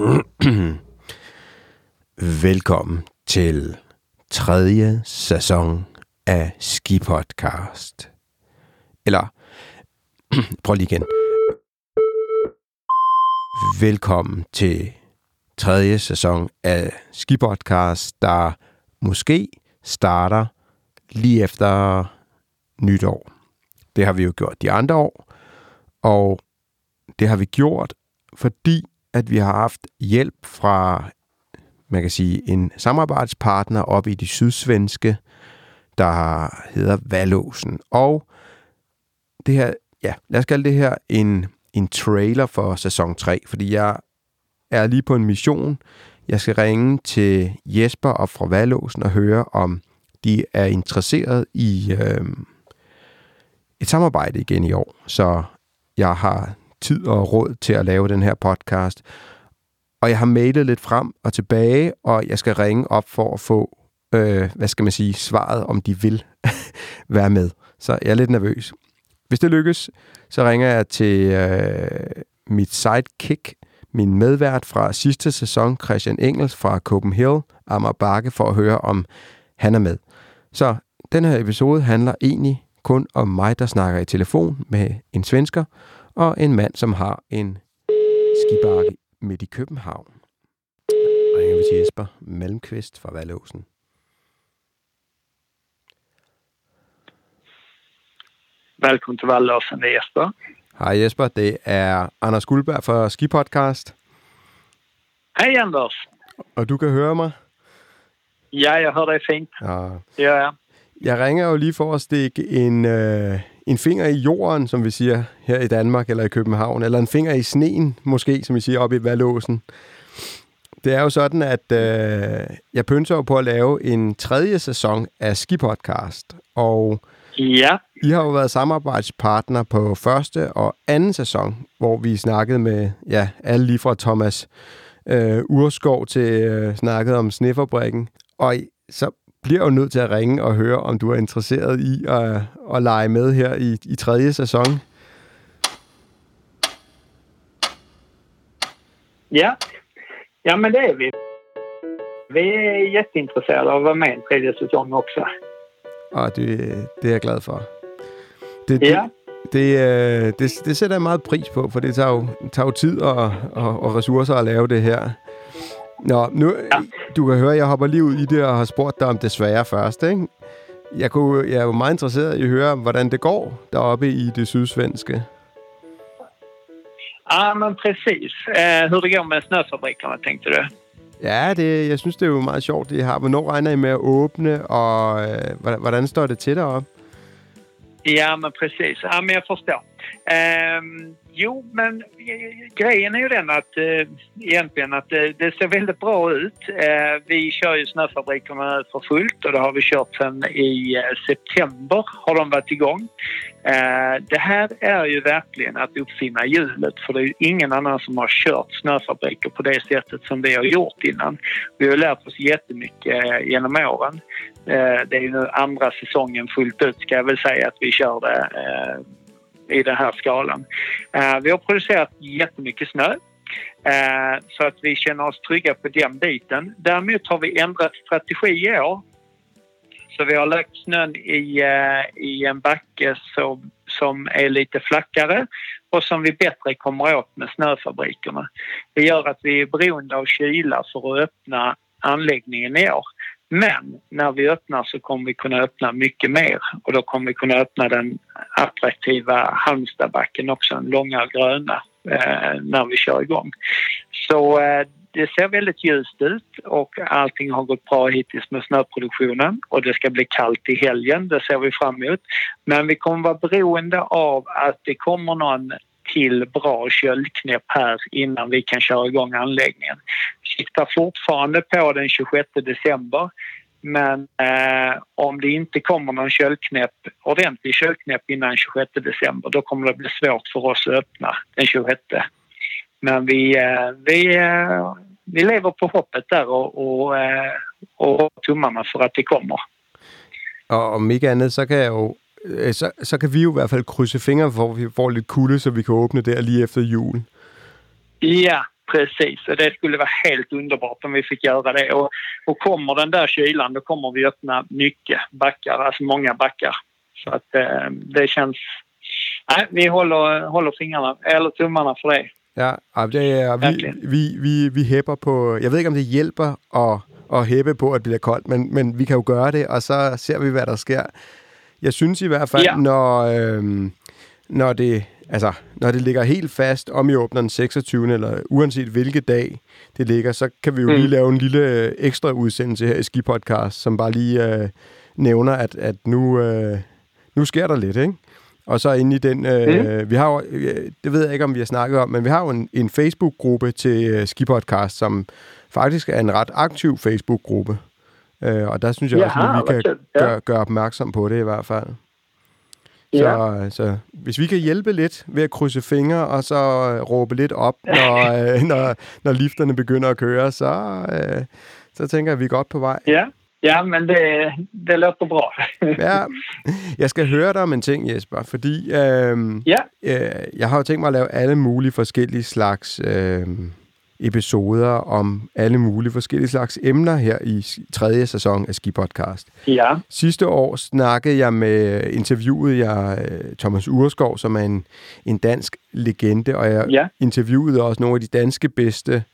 Velkommen til tredje sæson af Ski Podcast. Eller, prøv lige igen. Velkommen til tredje sæson af Ski Podcast, der måske starter lige efter nytår. Det har vi jo gjort de andre år, og det har vi gjort, fordi at vi har haft hjælp fra, man kan sige, en samarbejdspartner op i de sydsvenske, der hedder Valåsen. Og det her, ja, lad os kalde det her en, en trailer for sæson 3, fordi jeg er lige på en mission. Jeg skal ringe til Jesper op fra Valåsen og høre, om de er interesseret i øh, et samarbejde igen i år. Så jeg har tid og råd til at lave den her podcast. Og jeg har mailet lidt frem og tilbage, og jeg skal ringe op for at få, øh, hvad skal man sige, svaret, om de vil være med. Så jeg er lidt nervøs. Hvis det lykkes, så ringer jeg til øh, mit sidekick, min medvært fra sidste sæson, Christian Engels fra Copenhagen, Amager Bakke, for at høre, om han er med. Så den her episode handler egentlig kun om mig, der snakker i telefon med en svensker, og en mand, som har en skibakke midt i København. Ringer vi til Jesper Malmqvist fra Valåsen. Velkommen til Valåsen, er Jesper. Hej Jesper, det er Anders Guldberg fra Skipodcast. Hej Anders. Og du kan høre mig? Ja, jeg hører dig fint. Ja. Gør jeg. Jeg ringer jo lige for at stikke en, øh, en finger i jorden, som vi siger her i Danmark eller i København, eller en finger i sneen, måske, som vi siger oppe i Valåsen. Det er jo sådan, at øh, jeg pynser på at lave en tredje sæson af Skipodcast, og Ja, I har jo været samarbejdspartner på første og anden sæson, hvor vi snakkede med ja, alle lige fra Thomas øh, Urskov til øh, snakket om snefabrikken. Og så bliver jo nødt til at ringe og høre, om du er interesseret i at, at lege med her i, i tredje sæson. ja. Ja, men det är vi. Vi är jätteintresserade av att vara med i en tredje säsong också. Og det, det er jeg glad for. Det, Ja, det, det, øh, det, det sætter jeg meget pris på, for det tager jo, tager jo tid og, og, og ressourcer at lave det her. Nå, nu, ja. du kan høre, jeg hopper lige ud i det og har spurgt dig om det svære først, ikke? Jeg, kunne, jeg er jo meget interesseret i at høre, hvordan det går deroppe i det sydsvenske. ja men precis. Eh, hur det går med snöfabrikerna tänkte du? Ja, det, jeg synes, det er jo meget sjovt, det her. Hvornår regner I med at åbne, og øh, hvordan, hvordan står det til deroppe? Ja, men precis. Ja, men jag förstår. Ehm, jo, men grejen är ju den att eh, egentligen att det, det ser väldigt bra ut. Eh, vi kör ju snöfabrikerna för fullt och det har vi kört sedan i eh, september har de varit igång. Eh, det här är ju verkligen att uppfinna hjulet för det är ju ingen annan som har kört snöfabriker på det sättet som vi har gjort innan. Vi har lärt oss jättemycket eh, genom åren. Eh, Det är ju nu andra säsongen fullt ut ska jag väl säga att vi kör det eh, i den här skalan. Eh, Vi har producerat jättemycket snö eh, så att vi känner oss trygga på den biten. Däremot har vi ändrat strategi i år. Så vi har lagt snön i, eh, i en backe så, som är lite flackare och som vi bättre kommer åt med snöfabrikerna. Det gör att vi är beroende av kyla för att öppna anläggningen i år. Men när vi öppnar så kommer vi kunna öppna mycket mer och då kommer vi kunna öppna den attraktiva Halmstadbacken också, den långa gröna, eh, när vi kör igång. Så eh, det ser väldigt ljust ut och allting har gått bra hittills med snöproduktionen och det ska bli kallt i helgen, det ser vi fram emot. Men vi kommer vara beroende av att det kommer någon till bra köldknäpp här innan vi kan köra igång anläggningen. Siktar fortfarande på den 26 december men eh, om det inte kommer någon köldknäpp, ordentlig köldknäpp innan 26 december då kommer det bli svårt för oss att öppna den 26. Men vi, eh, vi, eh, vi lever på hoppet där och, och, eh, och tummarna för att det kommer. Og om ikke andet, så kan jeg jo så, så kan vi jo i hvert fald krydse fingre for, at vi får lidt kulde, så vi kan åbne der lige efter jul. Ja, Precis, och det skulle vara helt underbart om vi fick göra det. Och, och kommer den där kylan då kommer vi öppna mycket backar, alltså många backar. Så att eh, det känns... Nej, vi håller, håller fingrarna, eller tummarna för det. Ja, det er, vi, vi, vi, vi hæpper på... Jeg ved ikke, om det hjælper at, at hæppe på, at det bliver koldt, men, men vi kan jo gøre det, og så ser vi, hvad der sker. Jeg synes i hvert fald, ja. når, øh, når det altså, når det ligger helt fast, om I åbner den 26. eller uanset hvilke dag det ligger, så kan vi jo mm. lige lave en lille øh, ekstra udsendelse her i Ski Podcast, som bare lige øh, nævner, at, at nu, øh, nu sker der lidt, ikke? Og så inde i den, øh, mm. vi har jo, øh, det ved jeg ikke, om vi har snakket om, men vi har jo en, en Facebook-gruppe til øh, Ski Podcast, som faktisk er en ret aktiv Facebook-gruppe. Øh, og der synes jeg, jeg også, at vi kan ja. gøre, gøre opmærksom på det i hvert fald. Ja. Så, så hvis vi kan hjælpe lidt ved at krydse fingre og så øh, råbe lidt op, når, øh, når, når lifterne begynder at køre, så, øh, så tænker jeg, at vi er godt på vej. Ja, ja men det, det låter bra. ja, jeg skal høre dig om en ting, Jesper, fordi øh, ja. øh, jeg har jo tænkt mig at lave alle mulige forskellige slags... Øh, episoder om alle mulige forskellige slags emner her i tredje sæson af Ski Podcast. Ja. Sidste år snakkede jeg med, interviewede jeg øh, Thomas Urskov, som er en, en dansk legende, og jeg ja. interviewede også nogle af de danske bedste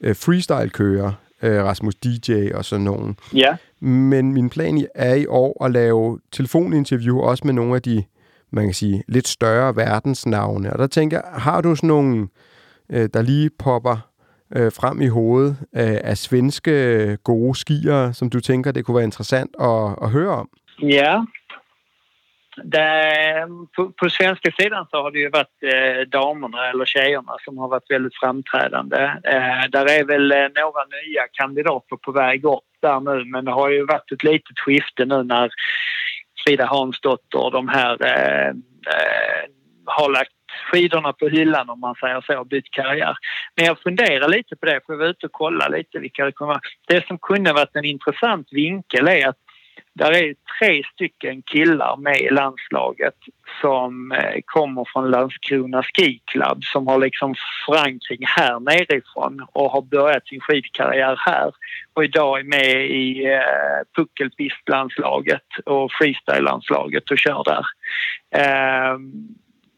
øh, freestyle-kører, øh, Rasmus DJ og sådan nogen. Ja. Men min plan er i år at lave telefoninterview også med nogle af de, man kan sige, lidt større verdensnavne. Og der tænker jeg, har du sådan nogle, øh, der lige popper øh, frem i hovedet af, af svenske øh, gode skier, som du tænker, det kunne være interessant at, at høre om? Ja, det, um, på, på svenska sidan så har det ju varit eh, damerna eller tjejerna som har varit väldigt framträdande. Eh, där är väl eh, några nya kandidater på väg upp där nu men det har ju varit ett litet skifte nu när Frida Hansdotter och de här eh, eh, har lagt skidorna på hyllan om man säger så och bytt karriär. Men jag funderar lite på det för jag var ute och kolla lite vilka det kommer Det som kunde varit en intressant vinkel är att där är tre stycken killar med i landslaget som eh, kommer från Landskrona Ski Club som har liksom förankring här nerifrån och har börjat sin skidkarriär här och idag är med i eh, puckelpistlandslaget och freestylelandslaget och kör där. Eh,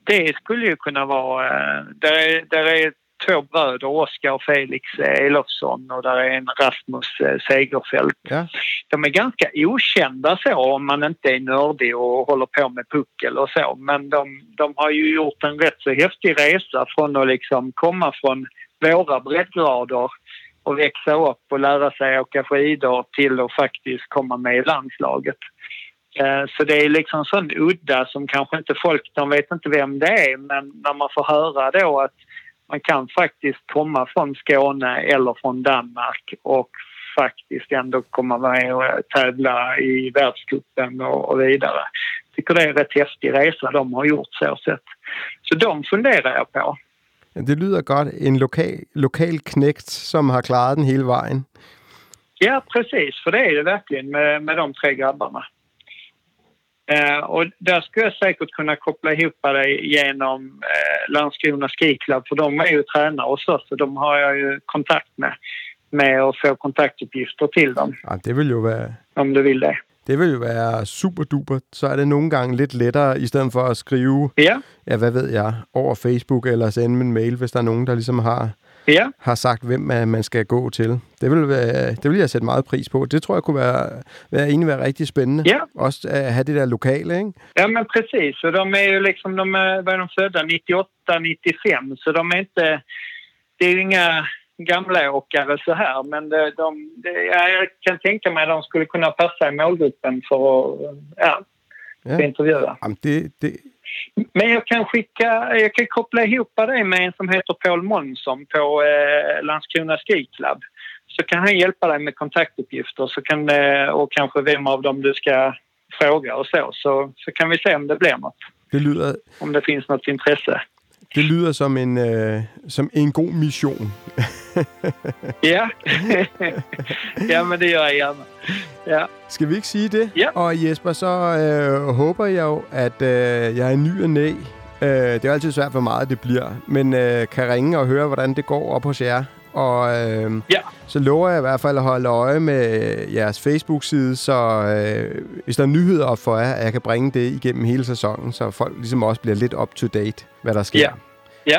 det skulle ju kunna vara... Eh, där är, där är två bröder, Oskar och Felix Elofsson och där är en Rasmus eh, Segerfeldt. Ja. De är ganska okända så om man inte är nördig och håller på med puckel och så men de, de har ju gjort en rätt så häftig resa från att liksom komma från våra breddgrader och växa upp och lära sig åka skidor till att faktiskt komma med i landslaget. Eh, så det är liksom sån udda som kanske inte folk, de vet inte vem det är men när man får höra då att man kan faktiskt komma från Skåne eller från Danmark och faktiskt ändå komma med och tävla i världscupen och, vidare. Jag tycker det är en rätt häftig resa de har gjort så sett. Så de funderar jag på. Det lyder godt. En lokal, lokal knægt, som har klarat den hele vejen. Ja, precis. För det är det verkligen med, med de tre grabbarna. Eh, och där skulle jag säkert kunna koppla ihop det genom eh, Landskrona Ski Club för de är ju tränare hos oss och de har jag ju kontakt med med at få kontaktuppgifter til dem. Ja, det vil jo være... Om du vil det. Det vil jo være super duper. Så er det nogle gange lidt lettere, i stedet for at skrive, ja, ja hvad ved jeg, over Facebook eller sende en mail, hvis der er nogen, der ligesom har ja. har sagt, hvem man skal gå til. Det vil, være, det vil jeg sætte meget pris på. Det tror jeg kunne være, være egentlig være rigtig spændende. Ja. Også at have det der lokale, ikke? Ja, men precis. Och de är ju liksom, de är, var de födda 98, 95, så de är inte, det är ju inga gamla åkare så här, men de, de, de, jag kan tänka mig att de skulle kunna passa i målgruppen för att ja, ja. intervjua. Jamen det, det, men jag kan skicka, jag kan koppla ihop dig med en som heter Paul Månsson på eh, Landskrona Ski Club. Så kan han hjälpa dig med kontaktuppgifter så kan, eh, och kanske vem av dem du ska fråga och så. Så, så kan vi se om det blir något. Det lyder... Om det finns något intresse. Det lyder som en, øh, som en god mission. ja. ja, men det gør jeg. Ja. Skal vi ikke sige det? Ja. Og Jesper, så øh, håber jeg jo, at øh, jeg er ny og næ Øh, det er jo altid svært, hvor meget det bliver, men øh, kan ringe og høre, hvordan det går op hos jer. Og øh, Ja. så lover jeg i hvert fald at holde øje med jeres Facebook-side, så øh, hvis der er nyheder op for jer, at jeg kan bringe det igennem hele sæsonen, så folk ligesom også bliver lidt up-to-date, hvad der sker. Ja. Ja.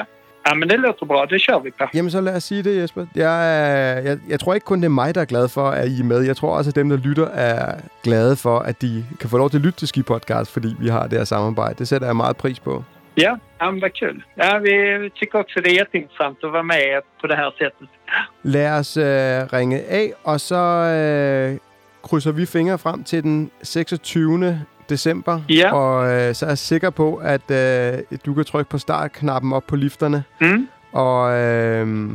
Ja, men det låter bra. Det kör vi på. Jamen, så lad os sige det, Jesper. Jeg, jeg, jeg tror ikke kun, det er mig, der er glad for, at I er med. Jeg tror også, at dem, der lytter, er glade for, at de kan få lov til at lytte til Ski Podcast, fordi vi har det her samarbejde. Det sætter jeg meget pris på. Ja, ja men vad kul. Ja, vi tycker också det är jätteintressant att vara med på det här sättet. Lad os øh, ringe af, og så øh, krydser vi fingre frem til den 26. december. Ja. Og øh, så er jeg sikker på, at øh, du kan trykke på startknappen op på lifterne. Mm. Og øh,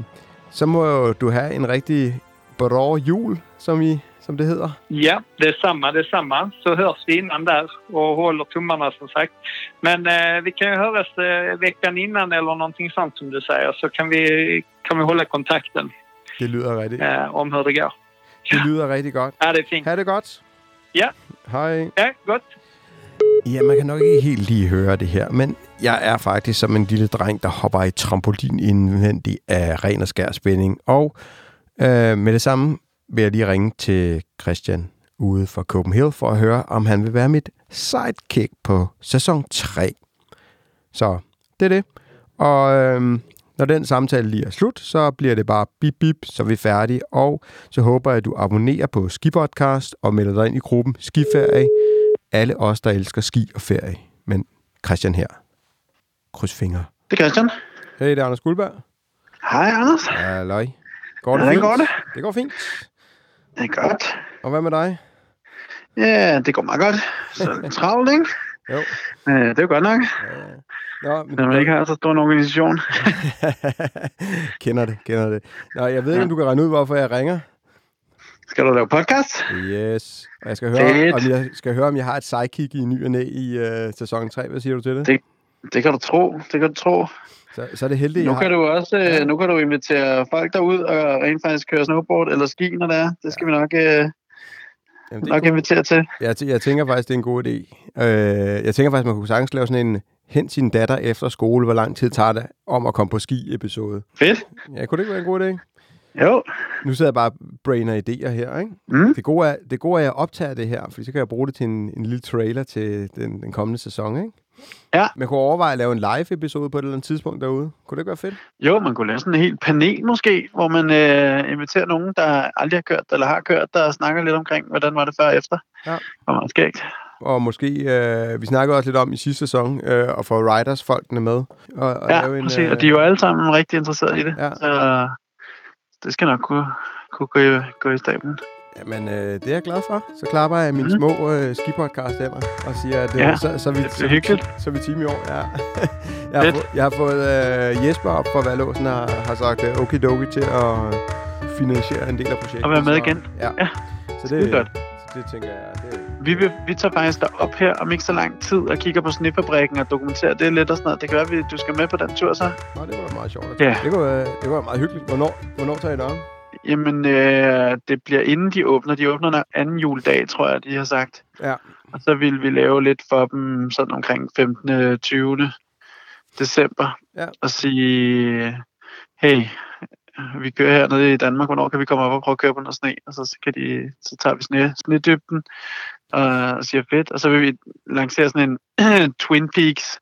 så må du have en rigtig bra jul, som, I, som det hedder. Ja, det är samma, det är samma. Så hörs vi innan där och håller tummarna som sagt. Men eh, vi kan ju höras eh, veckan innan eller någonting sånt som du säger så kan vi, kan vi hålla kontakten Det lyder rigtig, eh, om hur det går. det lyder rigtig godt. Ja, det är fint. Ha' det godt. Ja. Hej. Ja, gott. Ja, man kan nok ikke helt lige høre det her, men jeg er faktisk som en lille dreng, der hopper i trampolin indvendig af ren og skær spænding. Og øh, med det samme vil jeg lige ringe til Christian ude fra Copenhagen for at høre, om han vil være mit sidekick på sæson 3. Så det er det. Og øh, når den samtale lige er slut, så bliver det bare bip bip, så er vi færdige. Og så håber jeg, at du abonnerer på Skipodcast og melder dig ind i gruppen Skiferie alle os, der elsker ski og ferie. Men Christian her. Kryds fingre. Det er Christian. Hey, det er Anders Guldberg. Hej, Anders. Halløj. Går det Hvordan fint? går det? Det går fint. Det er godt. Og hvad med dig? Ja, det går meget godt. Så lidt travlt, ikke? Jo. Øh, det er jo godt nok, Nå, men når man ikke har så stor en organisation. kender det, kender det. Nå, jeg ved ikke, om du kan regne ud, hvorfor jeg ringer. Skal du lave podcast? Yes. Og jeg skal høre, Fedt. om jeg, skal høre, om jeg har et sidekick i ny og næ i uh, sæson 3. Hvad siger du til det? Det- Det kan du tro. Det kan du tro. Så, så er det heldigt, Nu kan du også Ja. øh, nu kan du invitere folk derud og rent faktisk køre snowboard eller ski, når det er. Det skal vi nok, øh, Jamen, det nok invitere til. jeg, tæ- jeg tænker faktisk, det er en god idé. Øh, jeg tænker faktisk, man kunne sagtens lave sådan en hent sin datter efter skole, hvor lang tid tager det om at komme på ski-episode. Fedt. Ja, kunne det ikke være en god idé? Jo. Nu sidder jeg bare og brainer idéer her, ikke? Mm. Det gode, er, det gode er, at jeg optager det her, for så kan jeg bruge det til en, en lille trailer til den, den kommende sæson, ikke? Ja. Man kunne overveje at lave en live-episode på et eller andet tidspunkt derude. Kunne det ikke være fedt? Jo, man kunne lave sådan en helt panel måske, hvor man øh, inviterer nogen, der aldrig har kørt eller har kørt, der snakker lidt omkring, hvordan var det før og efter. Ja. Det var meget skægt. Og måske, øh, vi snakkede også lidt om i sidste sæson, øh, at få riders-folkene med. Og, og Ja, lave en, præcis. Og de er jo alle sammen rigtig interesserede i det. Ja. Så det skal nok kunne, kunne gå, i, gå i stablen. Jamen, øh, det er jeg glad for. Så klapper jeg mine Mhm. små øh, skipodcast hænder og siger, at øh, Ja, så, så, vi, det er så, vi, hyggeligt. så er vi team i år. Ja. jeg, har få, jeg har fået øh, Jesper op fra Valåsen og har sagt øh, okidoki til at finansiere en del af projektet. Og være med så, igen. Ja. Ja. Så Det er godt. så det tænker jeg, det, Vi, vil, vi tager faktisk derop her om ikke så lang tid og kigger på snefabrikken og dokumenterer det lidt og sådan noget. Det kan være, at du skal med på den tur så. Nå, det var meget sjovt. Ja. Det, kunne, det være meget hyggeligt. Hvornår, hvornår tager I det om? Jamen, øh, det bliver inden de åbner. De åbner den anden juledag, tror jeg, de har sagt. Ja. Og så vil vi lave lidt for dem sådan omkring 15. 20. december. Ja. Og sige, hey, vi kører hernede i Danmark, hvornår kan vi komme op og prøve at køre på noget sne? Og så, kan de, så tager vi sne, snedybden og siger fedt. Og så vil vi lancere sådan en Twin Peaks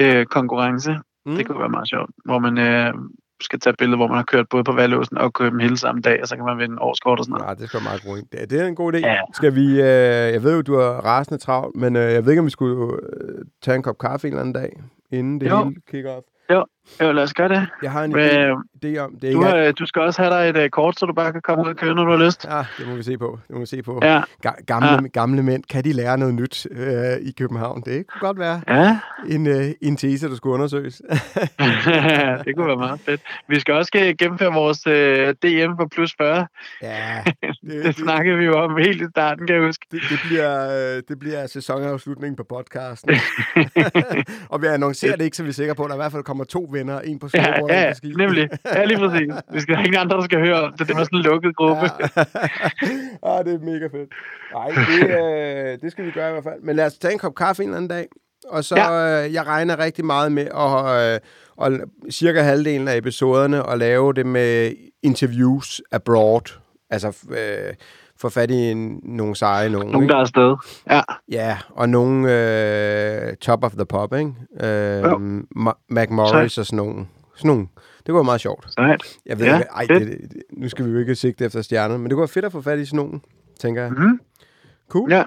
øh, konkurrence. Mm. Det kunne være meget sjovt, hvor man øh, skal tage billeder, hvor man har kørt både på Valåsen og København samme dag, og så kan man vinde årskort og sådan noget. Nej, det skal meget god. Det, det er en god idé. Ja. Skal vi, øh, jeg ved jo, du er rasende travlt, men øh, jeg ved ikke, om vi skulle øh, tage en kop kaffe en eller anden dag, inden det Jo. hele kicker off. Jo, lad os gøre det. Jeg har en idé, øh, idé om, det er du, ikke... har, du skal også have dig et uh, kort, så du bare kan komme ud og køre, når du har lyst. Ja, det må vi se på. Det må vi se på. Ja, Ga- gamle, Ja. gamle mænd, kan de lære noget nyt øh, i København? Det kunne godt være ja. en, øh, en tese, der skulle undersøges. det kunne være meget fedt. Vi skal også øh, gennemføre vores uh, DM på plus 40. ja, Det, det snakkede vi jo om helt i starten, kan jeg huske. Det, det, bliver, øh, det bliver sæsonafslutningen på podcasten. og vi annoncerer det ikke, så vi er sikre på, at der i hvert fald kommer to venner. En på Ja, snowboard en ja, på ski. nemlig. Ja, lige præcis. Vi skal have ingen andre, der skal høre det. Det var sådan en lukket gruppe. Ja. ah, det er mega fedt. Nej, det, øh, det skal vi gøre i hvert fald. Men lad os tage en kop kaffe en eller anden dag, Og så ja. øh, jeg regner rigtig meget med at, øh, og cirka halvdelen af episoderne at lave det med interviews abroad. Altså øh, få fat i en, nogle seje nogen. Nogen, der er afsted. Ja. Ja, og nogle øh, top of the pop, ikke? Øh, Ma- Mac Morris og sådan nogle. Sådan nogle. Det kunne være meget sjovt. Sejt. Jeg ved Ja, ikke, ej, det, det, nu skal vi jo ikke sigte efter stjerner, men det kunne være fedt at få fat i sådan nogle, tænker jeg. Mhm. Cool. Ja.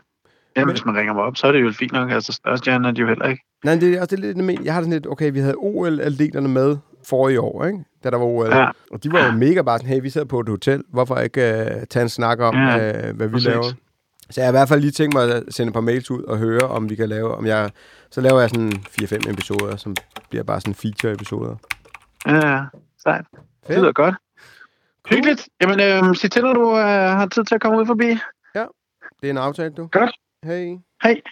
Ja, hvis man ringer mig op, så er det jo fint nok. Altså, større stjerner er de jo heller ikke. Nej, det er også det, lidt, jeg har det sådan lidt, okay, vi havde OL-atleterne med forrige år, ikke? Da der var OL. Ja. Og de var jo mega bare sådan, hey, vi sidder på et hotel, hvorfor ikke uh, tage en snak om, Ja, uh, hvad vi præcis. laver? Så jeg har i hvert fald lige tænkt mig at sende et par mails ud og høre, om vi kan lave, om jeg, så laver jeg sådan 4-5 episoder, som bliver bare sådan feature-episoder. Ja, ja. Sejt. Det lyder godt. Hyggeligt. Jamen, øh, sig til, når du øh, har tid til at komme ud forbi. Det er en aftale, du. Godt. Hej. Hej.